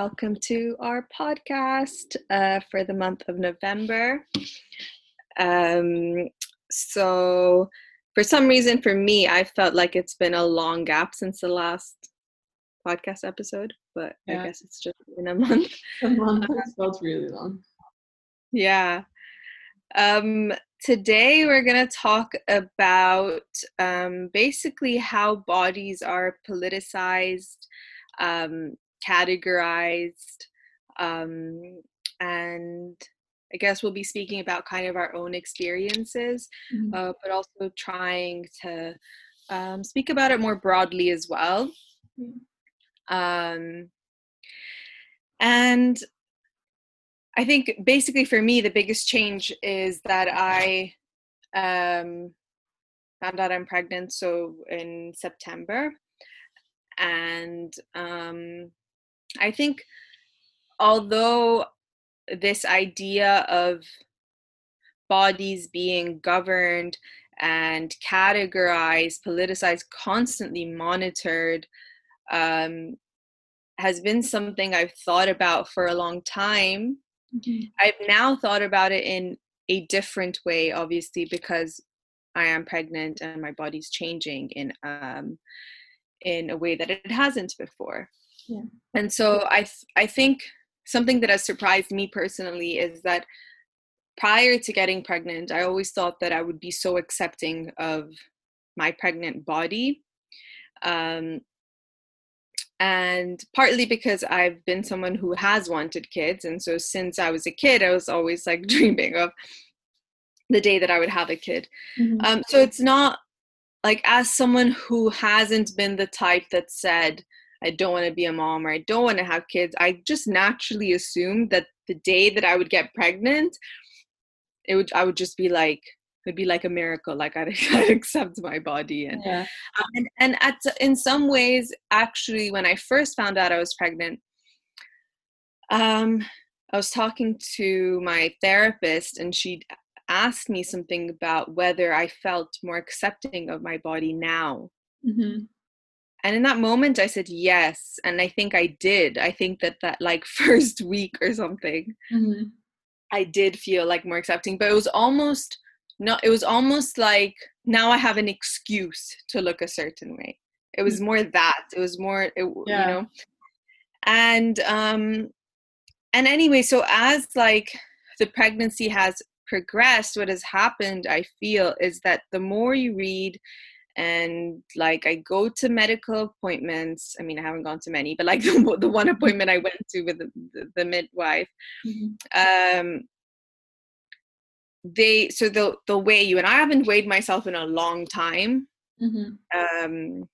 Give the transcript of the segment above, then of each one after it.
welcome to our podcast uh, for the month of November. Um, so, for some reason, for me, I felt like it's been a long gap since the last podcast episode, but yeah. I guess it's just been a month. A month felt really long. Yeah. Um, today we're going to talk about um, basically how bodies are politicized, um, categorized, um, and I guess we'll be speaking about kind of our own experiences, mm-hmm. uh, but also trying to um, speak about it more broadly as well. Mm-hmm. and I think basically for me, the biggest change is that I um, found out I'm pregnant. So in September, and um, I think although this idea of bodies being governed and categorized, politicized, constantly monitored, um, has been something I've thought about for a long time Mm-hmm. I've now thought about it in a different way, obviously, because I am pregnant and my body's changing in um, in a way that it hasn't before. Yeah. And so I th- I think something that has surprised me personally is that prior to getting pregnant, I always thought that I would be so accepting of my pregnant body. Um, and partly because I've been someone who has wanted kids. And so since I was a kid, I was always like dreaming of the day that I would have a kid. Mm-hmm. Um, so it's not like as someone who hasn't been the type that said, I don't want to be a mom or I don't want to have kids, I just naturally assumed that the day that I would get pregnant, it would I would just be like, it would be like a miracle like I'd, I'd accept my body and, yeah. um, and and at in some ways actually when i first found out i was pregnant um i was talking to my therapist and she asked me something about whether i felt more accepting of my body now mm-hmm. And in that moment i said yes and i think i did i think that that like first week or something mm-hmm. i did feel like more accepting but it was almost no it was almost like now i have an excuse to look a certain way it was mm. more that it was more it, yeah. you know and um and anyway so as like the pregnancy has progressed what has happened i feel is that the more you read and like i go to medical appointments i mean i haven't gone to many but like the, the one appointment i went to with the, the, the midwife mm-hmm. um they so they'll they'll weigh you and i haven't weighed myself in a long time mm-hmm. um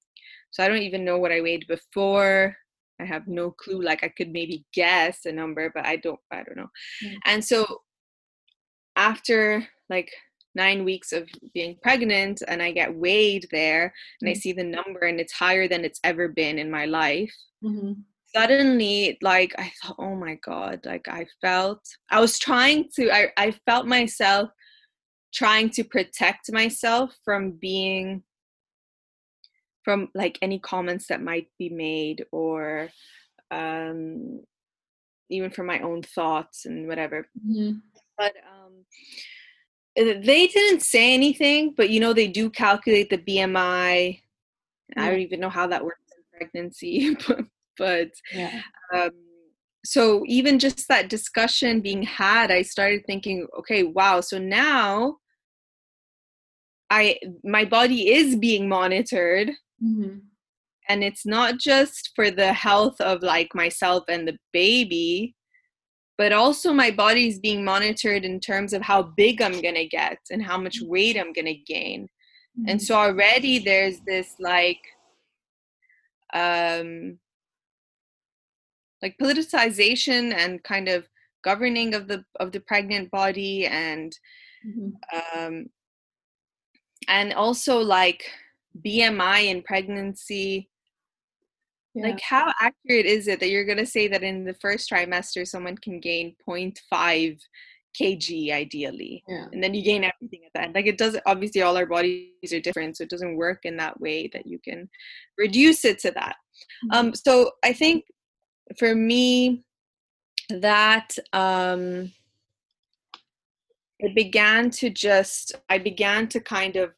so i don't even know what i weighed before i have no clue like i could maybe guess a number but i don't i don't know mm-hmm. and so after like nine weeks of being pregnant and i get weighed there and i see the number and it's higher than it's ever been in my life. Mm-hmm. Suddenly like i thought oh my god like i felt i was trying to i, I felt myself trying to protect myself from being from like any comments that might be made or um even from my own thoughts and whatever. Mm-hmm. but um they didn't say anything but you know they do calculate the bmi mm-hmm. i don't even know how that works in pregnancy but but yeah. um, so even just that discussion being had i started thinking okay wow so now i my body is being monitored mm-hmm. and it's not just for the health of like myself and the baby but also my body is being monitored in terms of how big i'm going to get and how much mm-hmm. weight i'm going to gain mm-hmm. and so already there's this like um like politicization and kind of governing of the of the pregnant body and mm-hmm. um and also like BMI in pregnancy yeah. like how accurate is it that you're going to say that in the first trimester someone can gain 0.5 kg ideally Yeah. and then you gain everything at the end like it does obviously all our bodies are different so it doesn't work in that way that you can reduce it to that um so i think for me that um it began to just i began to kind of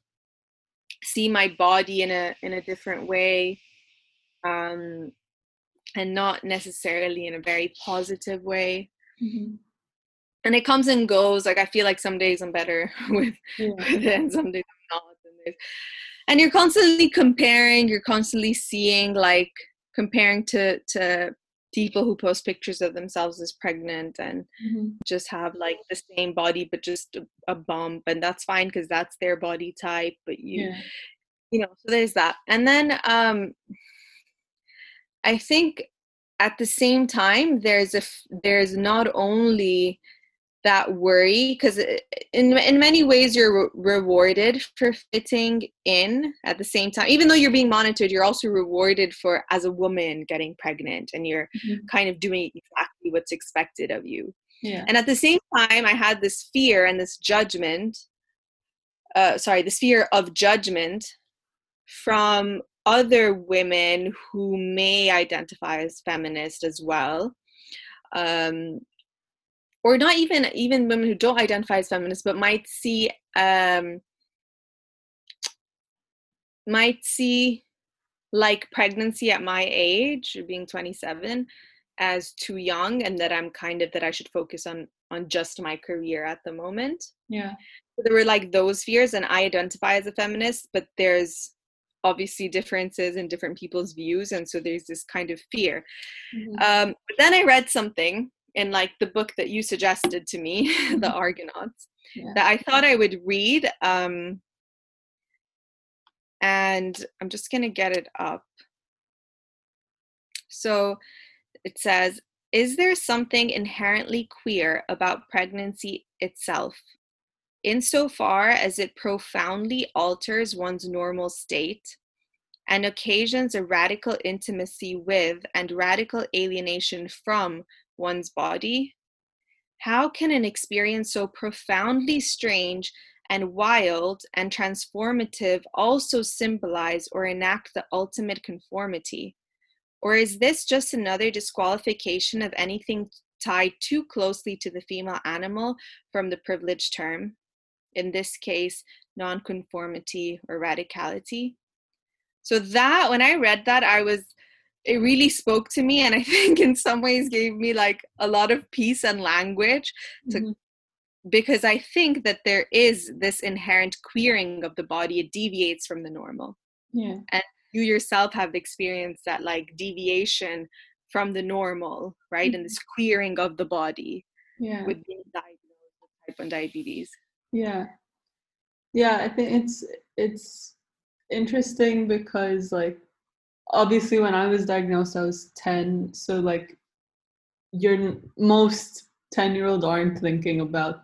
see my body in a in a different way um and not necessarily in a very positive way Mhm. and it comes and goes like i feel like some days i'm better with, Yeah. with it and some days i'm not and, and you're constantly comparing you're constantly seeing like comparing to to people who post pictures of themselves as pregnant and Mhm. just have like the same body but just a, a bump and that's fine because that's their body type but you Yeah. you know so there's that and then um i think at the same time there's a f- there's not only that worry because in in many ways you're re- rewarded for fitting in at the same time even though you're being monitored you're also rewarded for as a woman getting pregnant and you're Mhm. kind of doing exactly what's expected of you Yeah. and at the same time i had this fear and this judgment uh, sorry this fear of judgment from other women who may identify as feminist as well um, or not even even women who don't identify as feminist but might see um, might see like pregnancy at my age being 27 as too young and that i'm kind of that i should focus on on just my career at the moment Yeah. so there were like those fears and i identify as a feminist but there's obviously differences in different people's views and so there's this kind of fear Mhm. um, but then i read something in like the book that you suggested to me the argonauts Yeah. that i thought i would read um, and i'm just going to get it up so it says is there something inherently queer about pregnancy itself insofar as it profoundly alters one's normal state and occasions a radical intimacy with and radical alienation from one's body? How can an experience so profoundly strange and wild and transformative also symbolize or enact the ultimate conformity? Or is this just another disqualification of anything tied too closely to the female animal from the privileged term? In this case, nonconformity or radicality. So, that when I read that, I was, it really spoke to me. And I think in some ways gave me like a lot of peace and language to Mhm. because I think that there is this inherent queering of the body. It deviates from the normal Yeah. And you yourself have experienced that like deviation from the normal, right? And this queering of the body Yeah. with being diagnosed with type 1 diabetes. Yeah. Yeah, I think it's it's interesting because like obviously when I was diagnosed I was 10, so like your most 10-year-old aren't thinking about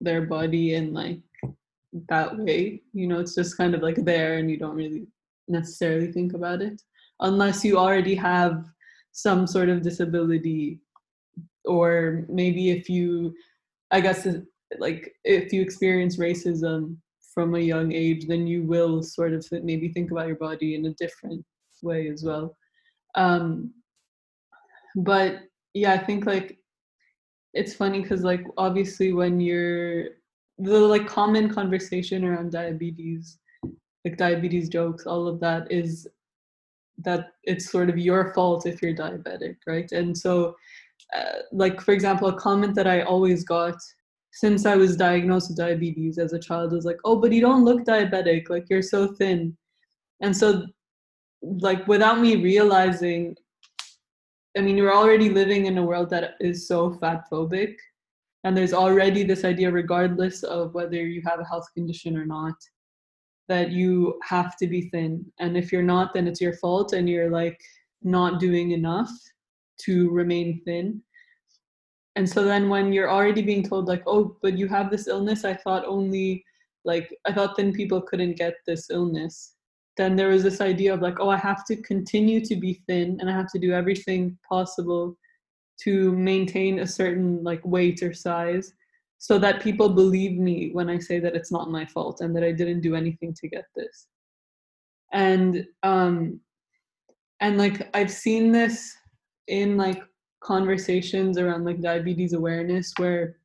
their body in like that way. You know, it's just kind of like there and you don't really necessarily think about it unless you already have some sort of disability or maybe if you I guess like if you experience racism from a young age, then you will sort of maybe think about your body in a different way as well. Um, but yeah, I think like it's funny because like obviously when you're the like common conversation around diabetes, like diabetes jokes, all of that is that it's sort of your fault if you're diabetic, right? And so, uh, like for example, a comment that I always got since I was diagnosed with diabetes as a child was like, "Oh, but you don't look diabetic. Like you're so thin." And so, like without me realizing, I mean, you're already living in a world that is so fat phobic, and there's already this idea, regardless of whether you have a health condition or not, that you have to be thin. And if you're not, then it's your fault, and you're like not doing enough to remain thin. And so then when you're already being told like, oh, but you have this illness, I thought only like I thought thin people couldn't get this illness. Then there was this idea of like, oh, I have to continue to be thin and I have to do everything possible to maintain a certain like weight or size so that people believe me when I say that it's not my fault and that I didn't do anything to get this. And um and like I've seen this in like conversations around like diabetes awareness where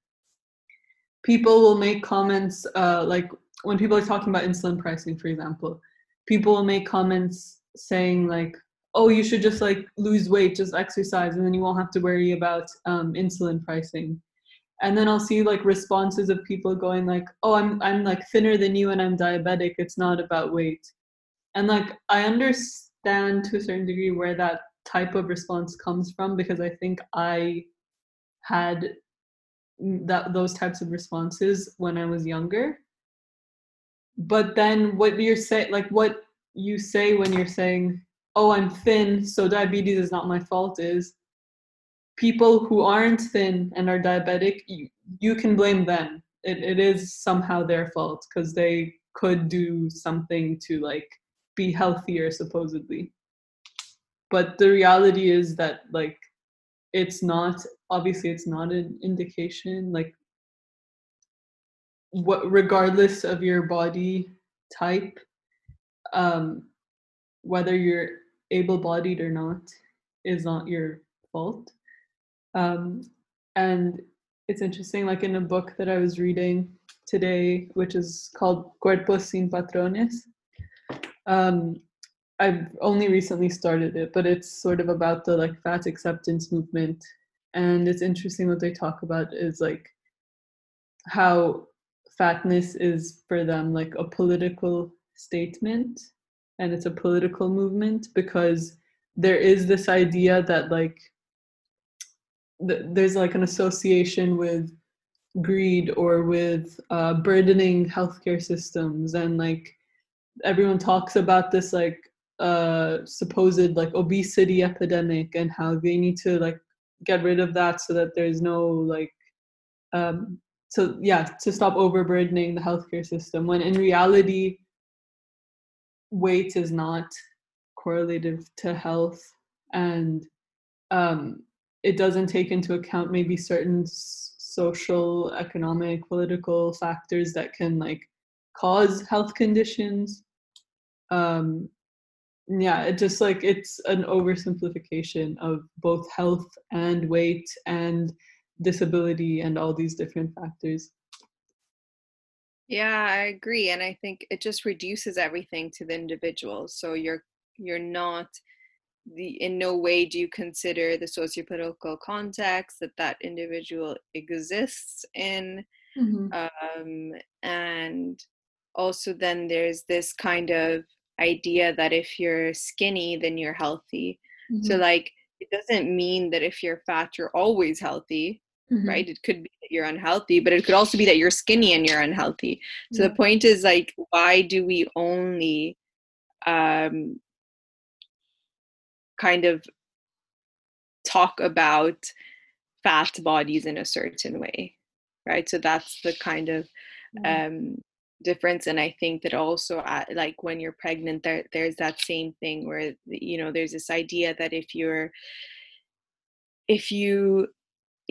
people will make comments uh like when people are talking about insulin pricing for example people will make comments saying like oh you should just like lose weight just exercise and then you won't have to worry about um, insulin pricing. And then i'll see like responses of people going like oh i'm i'm like thinner than you and i'm diabetic it's not about weight. And like i understand to a certain degree where that type of response comes from because i think i had that those types of responses when i was younger. But then what you're saying like what you say when you're saying oh i'm thin so diabetes is not my fault is people who aren't thin and are diabetic you, you can blame them. It, it is somehow their fault because they could do something to like be healthier supposedly but the reality is that like it's not obviously it's not an indication like what regardless of your body type um whether you're able-bodied or not is not your fault. Um and it's interesting like in a book that i was reading today which is called cuerpos sin patrones um i've only recently started it but it's sort of about the like fat acceptance movement. And it's interesting what they talk about is like how fatness is for them like a political statement and it's a political movement because there is this idea that like th- there's like an association with greed or with uh, burdening healthcare systems. And like everyone talks about this like uh, supposed like obesity epidemic and how they need to like get rid of that so that there's no like um, so yeah to stop overburdening the healthcare system when in reality weight is not correlative to health and um, it doesn't take into account maybe certain social economic political factors that can like cause health conditions. Um, yeah it just like it's an oversimplification of both health and weight and disability and all these different factors yeah i agree and i think it just reduces everything to the individual so you're you're not the in no way do you consider the sociopolitical context that that individual exists in mm-hmm. um, and also then there's this kind of idea that if you're skinny then you're healthy mm-hmm. so like it doesn't mean that if you're fat you're always healthy mm-hmm. right it could be that you're unhealthy but it could also be that you're skinny and you're unhealthy so yeah. the point is like why do we only um kind of talk about fat bodies in a certain way right so that's the kind of um difference and i think that also uh, like when you're pregnant there there's that same thing where you know there's this idea that if you're if you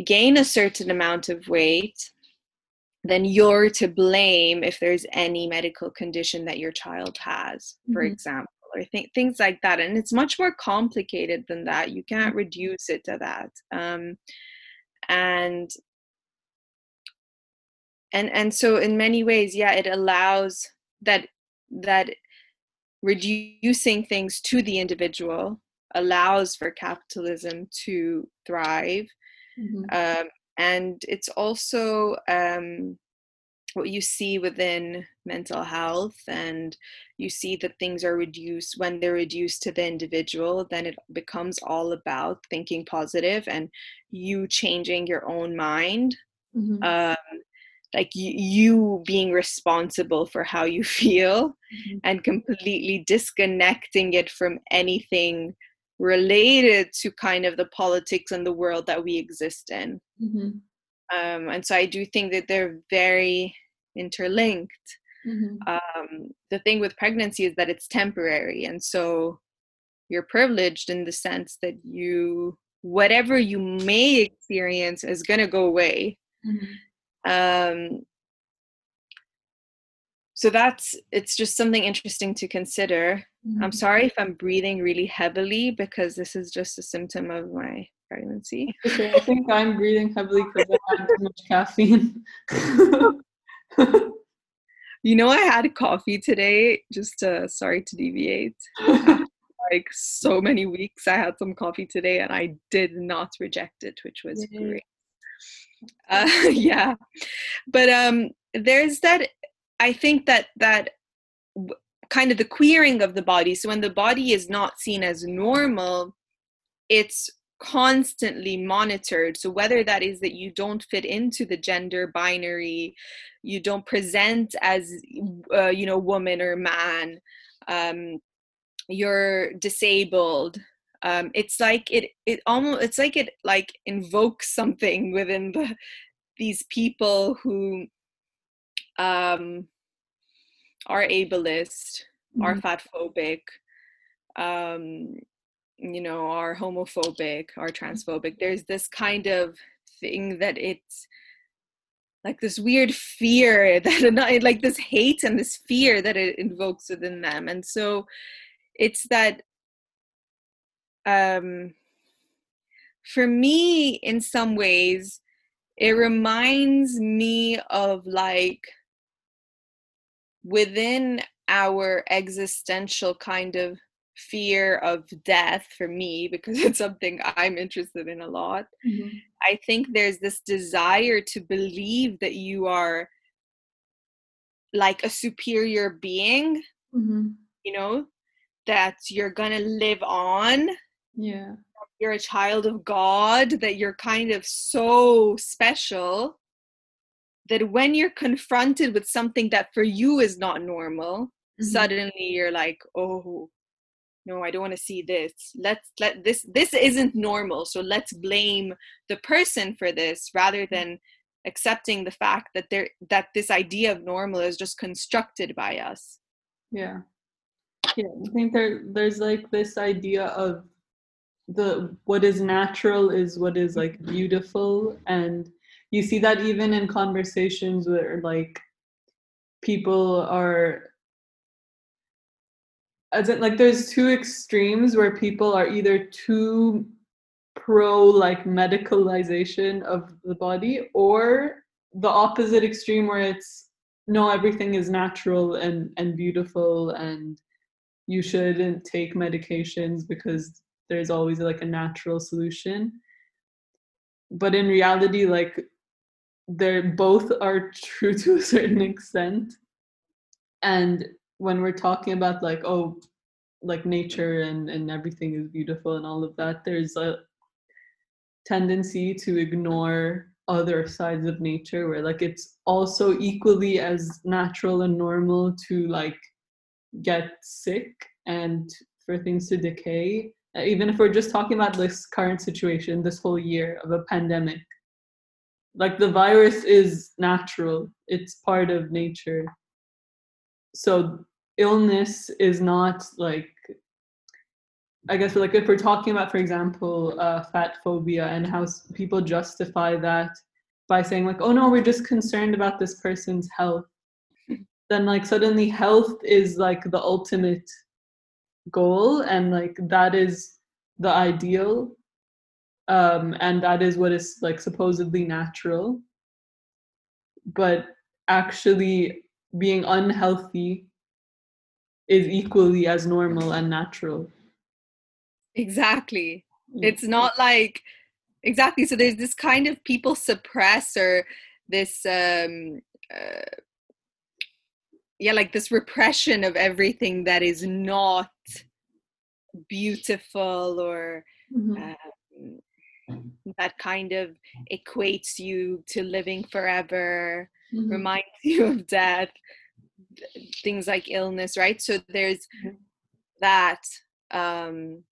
gain a certain amount of weight, then you're to blame if there's any medical condition that your child has, for mm-hmm. example, or th- things like that. And it's much more complicated than that. You can't mm-hmm. reduce it to that. Um, and and and so in many ways, yeah, it allows that that reducing things to the individual allows for capitalism to thrive Mm-hmm. Um, and it's also um, what you see within mental health and you see that things are reduced when they're reduced to the individual then it becomes all about thinking positive and you changing your own mind mm-hmm. um, like you, you, being responsible for how you feel mm-hmm. and completely disconnecting it from anything related to kind of the politics and the world that we exist in. Mm-hmm. Um, and so I do think that they're very interlinked. Mm-hmm. Um, the thing with pregnancy is that it's temporary. And so you're privileged in the sense that you, whatever you may experience, is going to go away. Um, so that's it's just something interesting to consider. Mm-hmm. i'm sorry if i'm breathing really heavily because this is just a symptom of my pregnancy. Okay. I think i'm breathing heavily because i had too much caffeine. You know i had coffee today just uh, sorry to deviate. Like so many weeks i had some coffee today and i did not reject it which was great uh, yeah. But um there's that i think that that kind of the queering of the body. So when the body is not seen as normal it's constantly monitored. So whether that is that you don't fit into the gender binary you don't present as uh, you know woman or man um, you're disabled um, it's like it it almost it's like it like invokes something within the these people who um, are ableist mm-hmm. are fat phobic um, you know are homophobic are transphobic there's this kind of thing that it's like this weird fear that like this hate and this fear that it invokes within them and so it's that um for me in some ways it reminds me of like within our existential kind of fear of death for me because it's something I'm interested in a lot. Mm-hmm. I think there's this desire to believe that you are like a superior being, mm-hmm. you know, that you're to live on. Yeah. You're a child of God, that you're kind of so special that when you're confronted with something that for you is not normal, mm-hmm. suddenly you're like, oh, no i don't want to see this let's let this this isn't normal so let's blame the person for this rather mm. than accepting the fact that there that this idea of normal is just constructed by us yeah yeah i think there there's like this idea of the what is natural is what is like beautiful. And you see that even in conversations where like people are as in, like there's two extremes where people are either too pro like medicalization of the body or the opposite extreme where it's no everything is natural and and beautiful and you shouldn't take medications because there's always like a natural solution. But in reality like they're both are true to a certain extent. And when we're talking about like oh like nature and and everything is beautiful and all of that there's a tendency to ignore other sides of nature where like it's also equally as natural and normal to like get sick and for things to decay even if we're just talking about this current situation this whole year of a pandemic like the virus is natural. It's part of nature. So illness is not like I guess like if we're talking about, for example, uh, fat phobia and how people justify that by saying like, oh no, we're just concerned about this person's health, then like suddenly health is like the ultimate goal and like that is the ideal um, and that is what is like supposedly natural but actually being unhealthy is equally as normal and natural. Exactly. It's not like exactly. So there's this kind of people suppress or this um uh, yeah like this repression of everything that is not beautiful or mm-hmm. um, that kind of equates you to living forever mm-hmm. reminds you of death things like illness right so there's mm-hmm. that um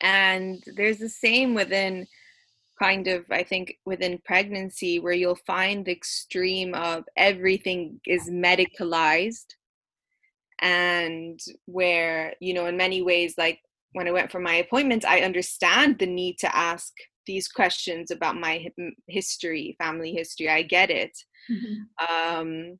and there's the same within kind of i think within pregnancy where you'll find the extreme of everything is medicalized and where you know in many ways like when i went for my appointments i understand the need to ask these questions about my history family history i get it mm-hmm. um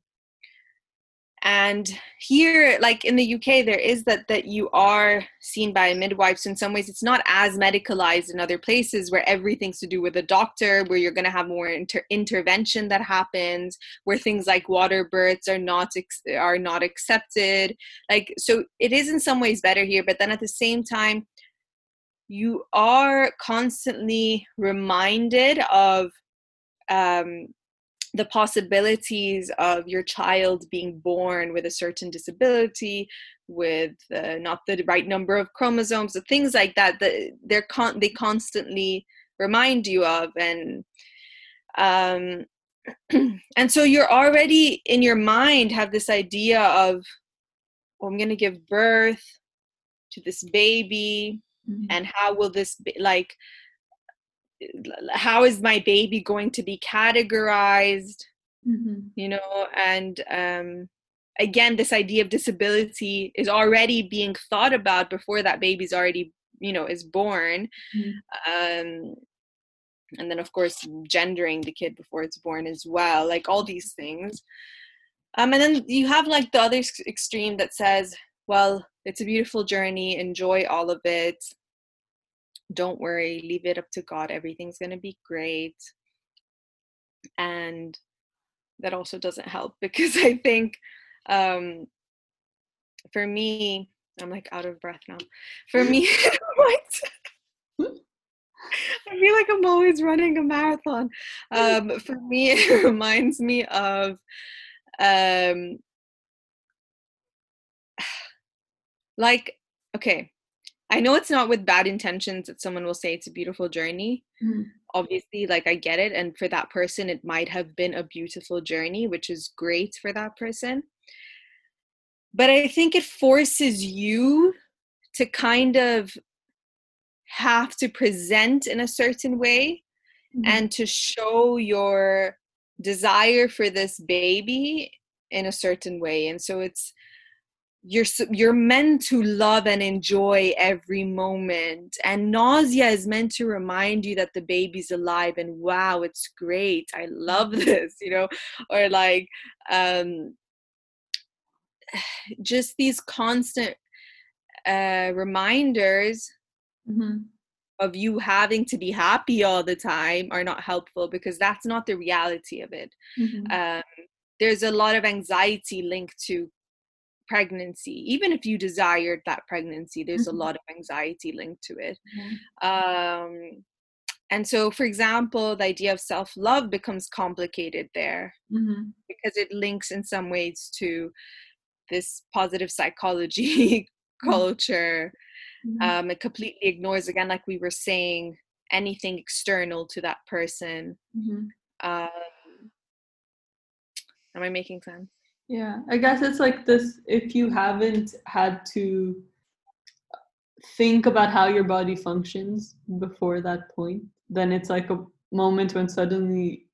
and here like in the uk there is that that you are seen by a midwife so in some ways. It's not as medicalized in other places where everything's to do with a doctor where you're going to have more inter- intervention that happens where things like water births are not ex- are not accepted. Like so it is in some ways better here but then at the same time you are constantly reminded of um, the possibilities of your child being born with a certain disability with uh, not the right number of chromosomes or things like that that they're con- they constantly remind you of and um and so you're already in your mind have this idea of oh, i'm going to give birth to this baby mm-hmm. and how will this be like how is my baby going to be categorized mm-hmm. you know and um again this idea of disability is already being thought about before that baby's already you know is born mm-hmm. um and then of course gendering the kid before it's born as well like all these things um and then you have like the other extreme that says well it's a beautiful journey enjoy all of it don't worry, leave it up to God. Everything's going to be great. And that also doesn't help because I think um, for me, I'm like out of breath now. For me? I feel like I'm always running a marathon. Um, for me, it reminds me of um, like okay I know it's not with bad intentions that someone will say it's a beautiful journey. Mm. Obviously, like I get it. And for that person, it might have been a beautiful journey, which is great for that person. But I think it forces you to kind of have to present in a certain way mm. and to show your desire for this baby in a certain way. And so it's, you're you're meant to love and enjoy every moment and nausea is meant to remind you that the baby's alive and wow it's great i love this you know or like um just these constant uh reminders mm-hmm. of you having to be happy all the time are not helpful because that's not the reality of it mm-hmm. um there's a lot of anxiety linked to pregnancy even if you desired that pregnancy there's mm-hmm. a lot of anxiety linked to it mm-hmm. um, and so for example the idea of self-love becomes complicated there mm-hmm. because it links in some ways to this positive psychology mm-hmm. culture mm-hmm. um, it completely ignores again like we were saying anything external to that person mm-hmm. um, am i making sense yeah, I guess it's like this if you haven't had to think about how your body functions before that point, then it's like a moment when suddenly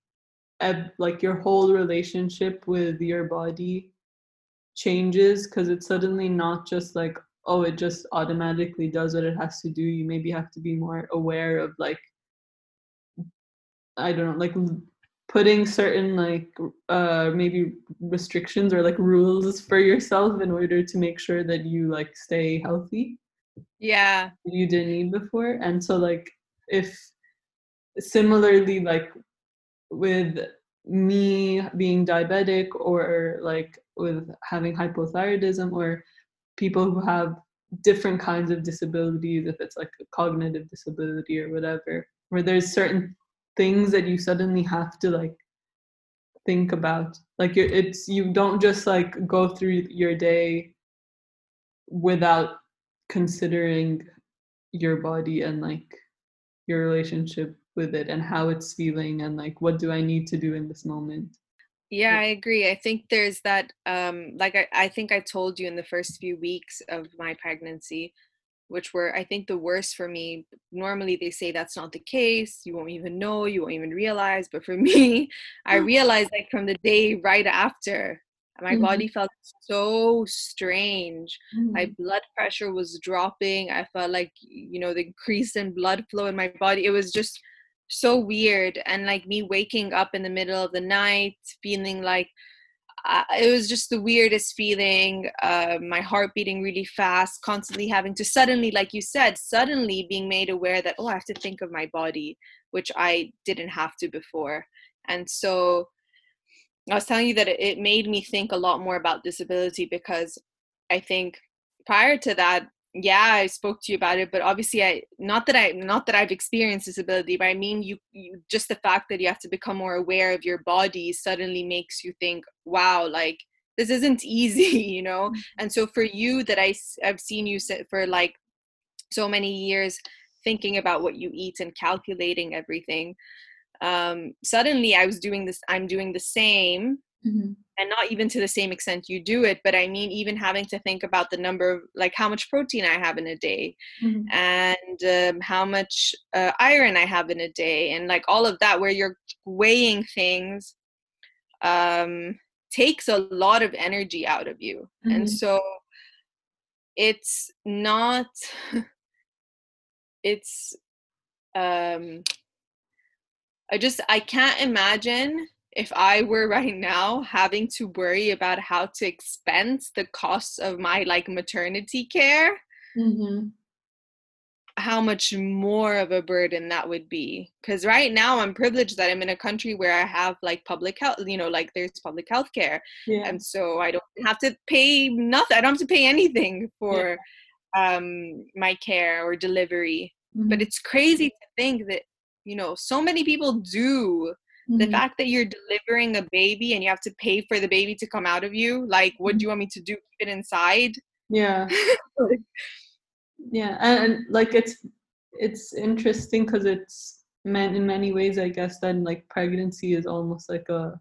like your whole relationship with your body changes because it's suddenly not just like oh it just automatically does what it has to do. You maybe have to be more aware of like i don't know like putting certain like uh maybe restrictions or like rules for yourself in order to make sure that you like stay healthy? Yeah. You didn't need before? And so like if similarly like with me being diabetic or like with having hypothyroidism or people who have different kinds of disabilities if it's like a cognitive disability or whatever where there's certain things that you suddenly have to like think about. Like you're it's you don't just like go through your day without considering your body and like your relationship with it and how it's feeling and like what do i need to do in this moment? Yeah i agree. I think there's that um like I, I think i told you in the first few weeks of my pregnancy which were I think the worst for me. Normally they say that's not the case. You won't even know, you won't even realize. But for me, I realized like from the day right after, my mm-hmm. body felt so strange. Mm-hmm. My blood pressure was dropping. I felt like you know the increase in blood flow in my body. It was just so weird and like me waking up in the middle of the night feeling like it was just the weirdest feeling uh, my heart beating really fast constantly having to suddenly like you said suddenly being made aware that oh i have to think of my body which i didn't have to before. And so i was telling you that it made me think a lot more about disability because i think prior to that yeah i spoke to you about it but obviously i not that i not that i've experienced disability but i mean you, you just the fact that you have to become more aware of your body suddenly makes you think wow like this isn't easy you know mm-hmm. and so for you that i i've seen you sit for like so many years thinking about what you eat and calculating everything um suddenly i was doing this i'm doing the same mm-hmm. and not even to the same extent you do it but i mean even having to think about the number of like how much protein i have in a day mm-hmm. and um, how much uh, iron i have in a day and like all of that where you're weighing things um, takes a lot of energy out of you mm-hmm. and so it's not it's um i just i can't imagine if I were right now having to worry about how to expense the costs of my like maternity care, mm-hmm. how much more of a burden that would be. Because right now I'm privileged that I'm in a country where I have like public health, you know, like there's public health care. Yeah. And so I don't have to pay nothing. I don't have to pay anything for yeah. um, my care or delivery. Mm-hmm. But it's crazy to think that, you know, so many people do Mm-hmm. The fact that you're delivering a baby and you have to pay for the baby to come out of you, like, what do you want me to do? Keep it inside? Yeah. yeah, and, and like it's it's interesting because it's meant in many ways, I guess. Then like pregnancy is almost like a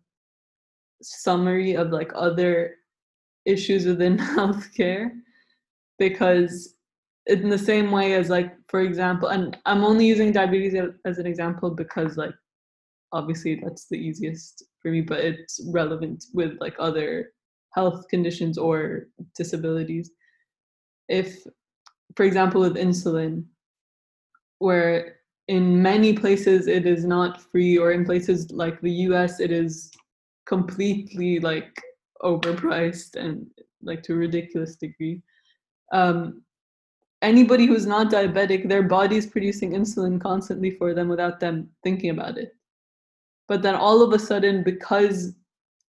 summary of like other issues within healthcare because in the same way as like for example and i'm only using diabetes as an example because like obviously that's the easiest for me but it's relevant with like other health conditions or disabilities. If for example with insulin where in many places it is not free or in places like the US it is completely like overpriced and like to a ridiculous degree um, anybody who's not diabetic their body's producing insulin constantly for them without them thinking about it but then all of a sudden because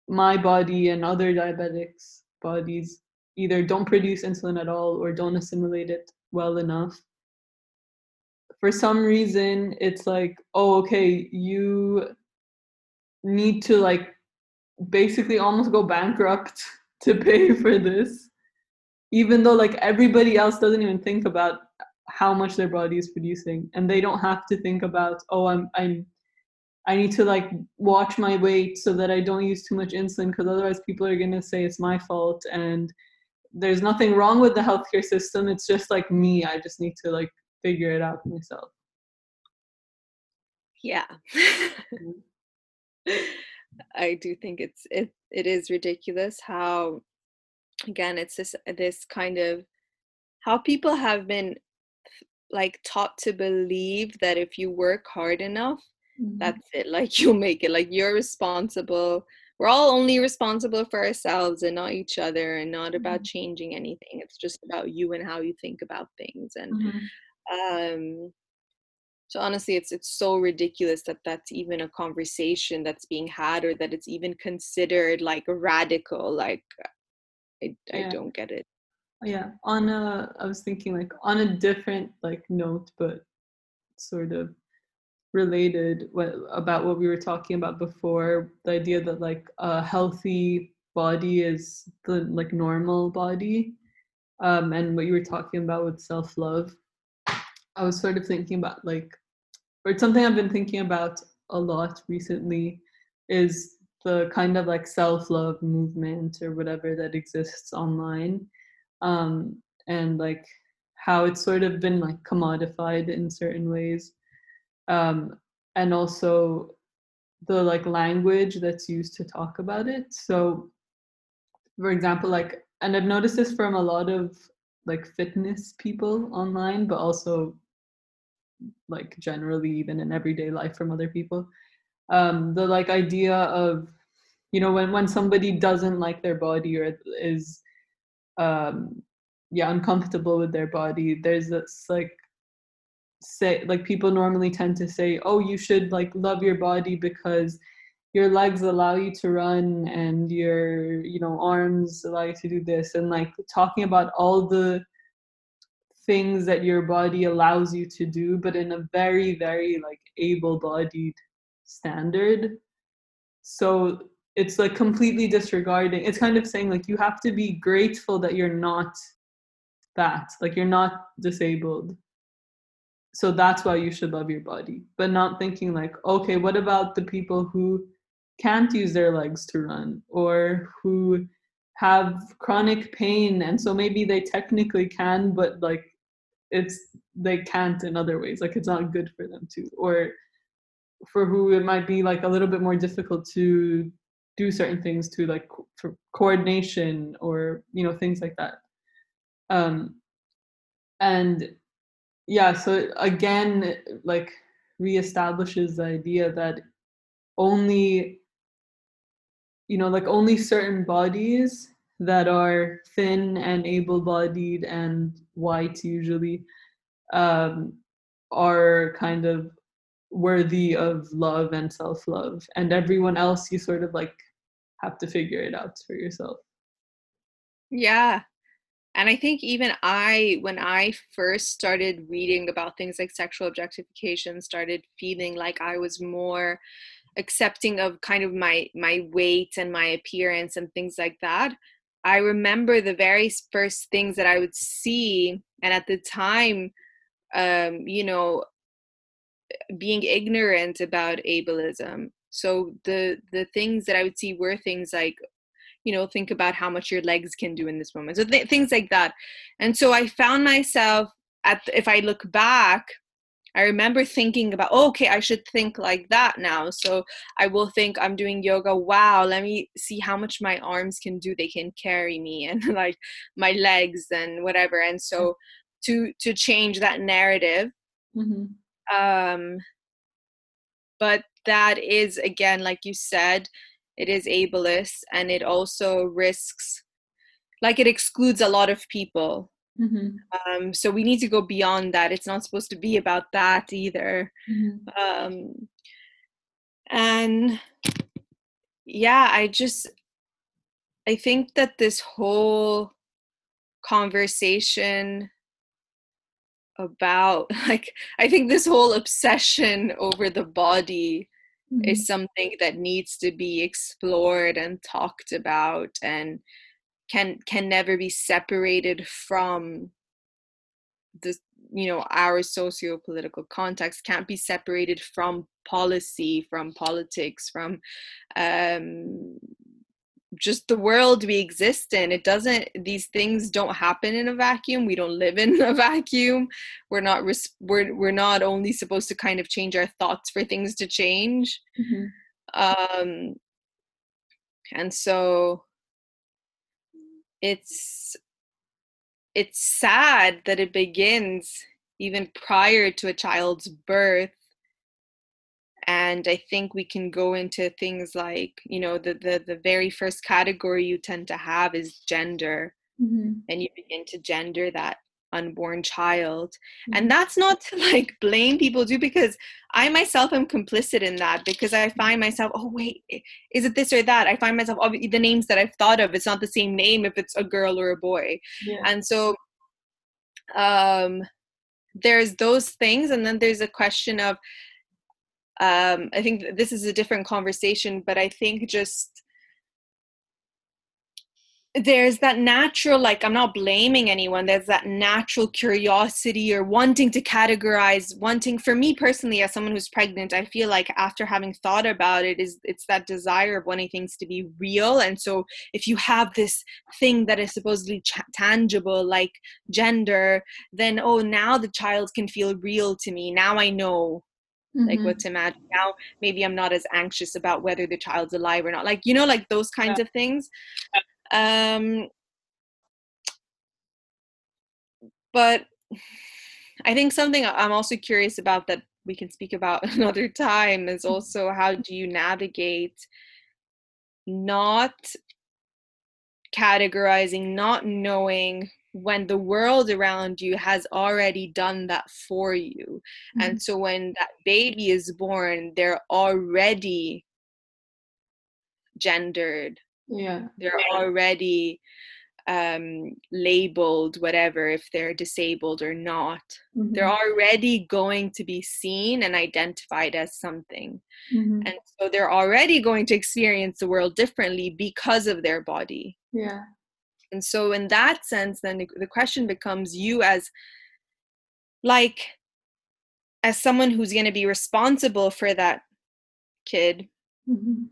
my body and other diabetics bodies either don't produce insulin at all or don't assimilate it well enough for some reason it's like oh okay you need to like basically almost go bankrupt to pay for this even though like everybody else doesn't even think about how much their body is producing. And they don't have to think about oh i'm i'm I need to like watch my weight so that I don't use too much insulin because otherwise people are going to say it's my fault and there's nothing wrong with the healthcare system it's just like me I just need to like figure it out myself. Yeah. Mm-hmm. I do think it's it it is ridiculous how again it's this this kind of how people have been like taught to believe that if you work hard enough mm-hmm. that's it like you'll make it like you're responsible we're all only responsible for ourselves and not each other and not about mm-hmm. changing anything it's just about you and how you think about things and mm-hmm. um so honestly it's it's so ridiculous that that's even a conversation that's being had or that it's even considered like radical like i, yeah. I don't get it yeah on a i was thinking like on a different like note but sort of related what, about what we were talking about before the idea that like a healthy body is the like normal body um, and what you were talking about with self-love. I was sort of thinking about like or something i've been thinking about a lot recently is the kind of like self-love movement or whatever that exists online um, and like how it's sort of been like commodified in certain ways um, and also the like language that's used to talk about it. So for example like and i've noticed this from a lot of like fitness people online but also like generally even in everyday life from other people. Um the like idea of you know when when somebody doesn't like their body or is um yeah uncomfortable with their body there's this like say like people normally tend to say oh you should like love your body because your legs allow you to run and your you know arms allow you to do this. And like talking about all the things that your body allows you to do but in a very very like able-bodied standard. So it's like completely disregarding it's kind of saying like you have to be grateful that you're not that like you're not disabled so that's why you should love your body but not thinking like okay what about the people who can't use their legs to run or who have chronic pain and so maybe they technically can but like it's they can't in other ways like it's not good for them to or for who it might be like a little bit more difficult to do certain things to like for coordination or you know things like that. Um and yeah so again like reestablishes the idea that only you know like only certain bodies that are thin and able-bodied and white usually um, are kind of worthy of love and self-love and everyone else you sort of like have to figure it out for yourself. Yeah and i think even i when i first started reading about things like sexual objectification started feeling like i was more accepting of kind of my my weight and my appearance and things like that i remember the very first things that i would see and at the time um you know being ignorant about ableism. So the the things that i would see were things like you know think about how much your legs can do in this moment so th- things like that and so i found myself at if i look back I remember thinking about, oh, okay, I should think like that now. So I will think I'm doing yoga. Wow, let me see how much my arms can do. They can carry me and like my legs and whatever. And so to to change that narrative. Mm-hmm. Um, but that is again, like you said, it is ableist and it also risks, like it excludes a lot of people Mm-hmm. Um, so we need to go beyond that. It's not supposed to be about that either. Mm-hmm. Um, and yeah, I just, I think that this whole conversation about, like, I think this whole obsession over the body mm-hmm. is something that needs to be explored and talked about and can can never be separated from the you know our socio-political context can't be separated from policy from politics from um just the world we exist in. It doesn't these things don't happen in a vacuum. We don't live in a vacuum. We're not res- we're we're not only supposed to kind of change our thoughts for things to change. Mm-hmm. um and so it's it's sad that it begins even prior to a child's birth and i think we can go into things like you know the the, the very first category you tend to have is gender mm-hmm. and you begin to gender that unborn child mm-hmm. and that's not to like blame people do because i myself am complicit in that because i find myself oh wait is it this or that i find myself oh, the names that i've thought of it's not the same name if it's a girl or a boy yeah. and so um there's those things and then there's a question of um i think this is a different conversation but i think just there's that natural like i'm not blaming anyone there's that natural curiosity or wanting to categorize wanting for me personally as someone who's pregnant i feel like after having thought about it is it's that desire of wanting things to be real. And so if you have this thing that is supposedly ch- tangible like gender then oh now the child can feel real to me. Now i know mm-hmm. what to imagine now maybe i'm not as anxious about whether the child's alive or not like you know like those kinds yeah. of things um, but I think something I'm also curious about that we can speak about another time is also how do you navigate not categorizing, not knowing when the world around you has already done that for you. Mm-hmm. And so when that baby is born, they're already gendered. Yeah. They're already um, labeled whatever if they're disabled or not mm-hmm. they're already going to be seen and identified as something mm-hmm. and so they're already going to experience the world differently because of their body yeah and so in that sense then the question becomes you as like as someone who's going to be responsible for that kid mm-hmm.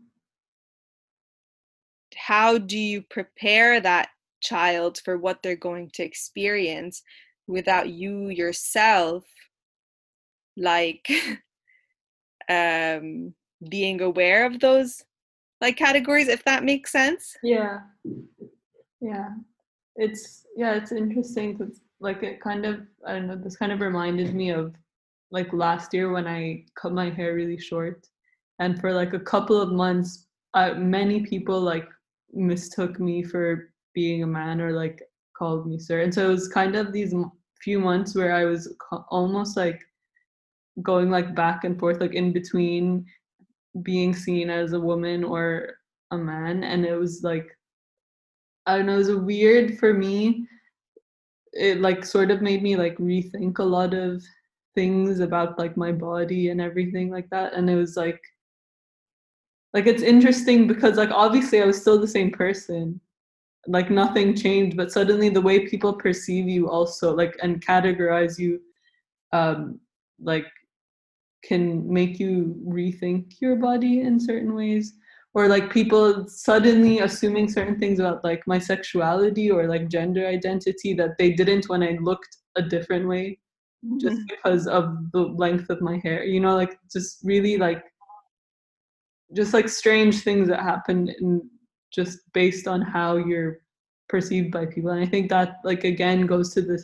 how do you prepare that child for what they're going to experience without you yourself like um being aware of those like categories if that makes sense yeah yeah. It's yeah it's interesting because like it kind of i don't know this kind of reminded me of like last year when i cut my hair really short. And for like a couple of months uh, many people like mistook me for being a man or like called me sir. And so it was kind of these few months where i was almost like going like back and forth like in between being seen as a woman or a man. And it was like i don't know it was weird for me. It like sort of made me like rethink a lot of things about like my body and everything like that and it was like like it's interesting because like obviously i was still the same person. Like nothing changed but suddenly the way people perceive you also like and categorize you um like can make you rethink your body in certain ways or like people suddenly assuming certain things about like my sexuality or like gender identity that they didn't when i looked a different way just mm-hmm. because of the length of my hair you know like just really like just like strange things that happen in just based on how you're perceived by people and i think that like again goes to the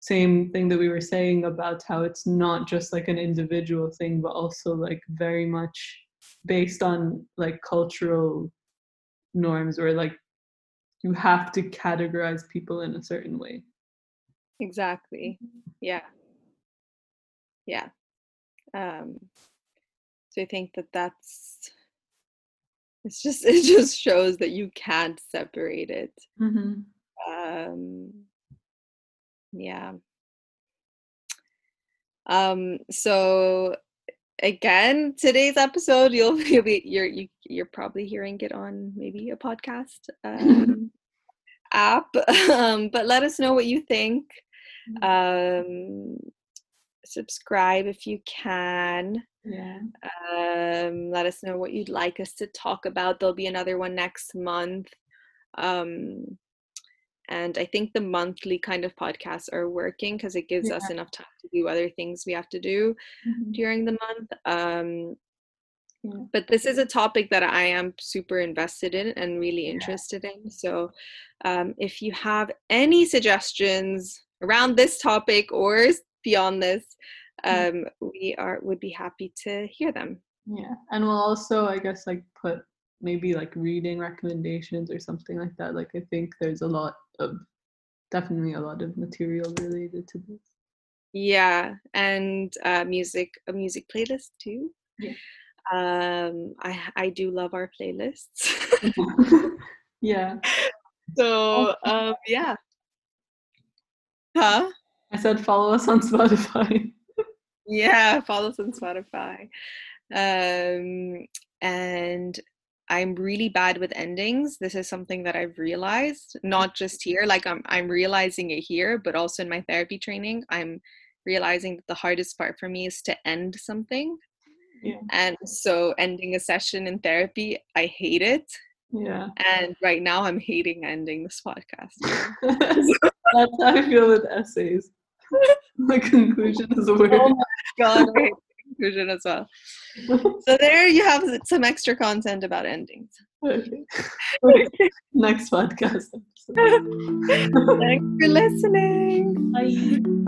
same thing that we were saying about how it's not just like an individual thing but also like very much based on like cultural norms or like you have to categorize people in a certain way. Exactly. Yeah. Yeah. Um so i think that that's it's just it just shows that you can't separate it. Mm-hmm. um yeah. Um so again today's episode you'll, you'll be you're you, are you are probably hearing it on maybe a podcast um, app um, but let us know what you think mm-hmm. um subscribe if you can yeah. Um, let us know what you'd like us to talk about. There'll be another one next month. Um, and I think the monthly kind of podcasts are working because it gives yeah. us enough time to do other things we have to do mm-hmm. during the month. Um, yeah. But this is a topic that I am super invested in and really interested in. So, um, if you have any suggestions around this topic or beyond this, Mm. um, we are would be happy to hear them. Yeah, and we'll also, I guess, like put maybe like reading recommendations or something like that. Like I think there's a lot of definitely a lot of material related to this. Yeah, and uh, music, a music playlist too. Yeah. Um, I I do love our playlists. yeah. So um, yeah. Huh? I said follow us on Spotify yeah, follow us on Spotify. Um, and I'm really bad with endings. This is something that I've realized, not mm-hmm. just here, like I'm I'm realizing it here, but also in my therapy training. I'm realizing that the hardest part for me is to end something. Yeah. And so ending a session in therapy, I hate it. Yeah. And right now I'm hating ending this podcast. That's how I feel with essays. the conclusion is a word. Oh my god, conclusion as well. so there you have some extra content about endings. Okay. okay. Next podcast. Thanks for listening. Bye.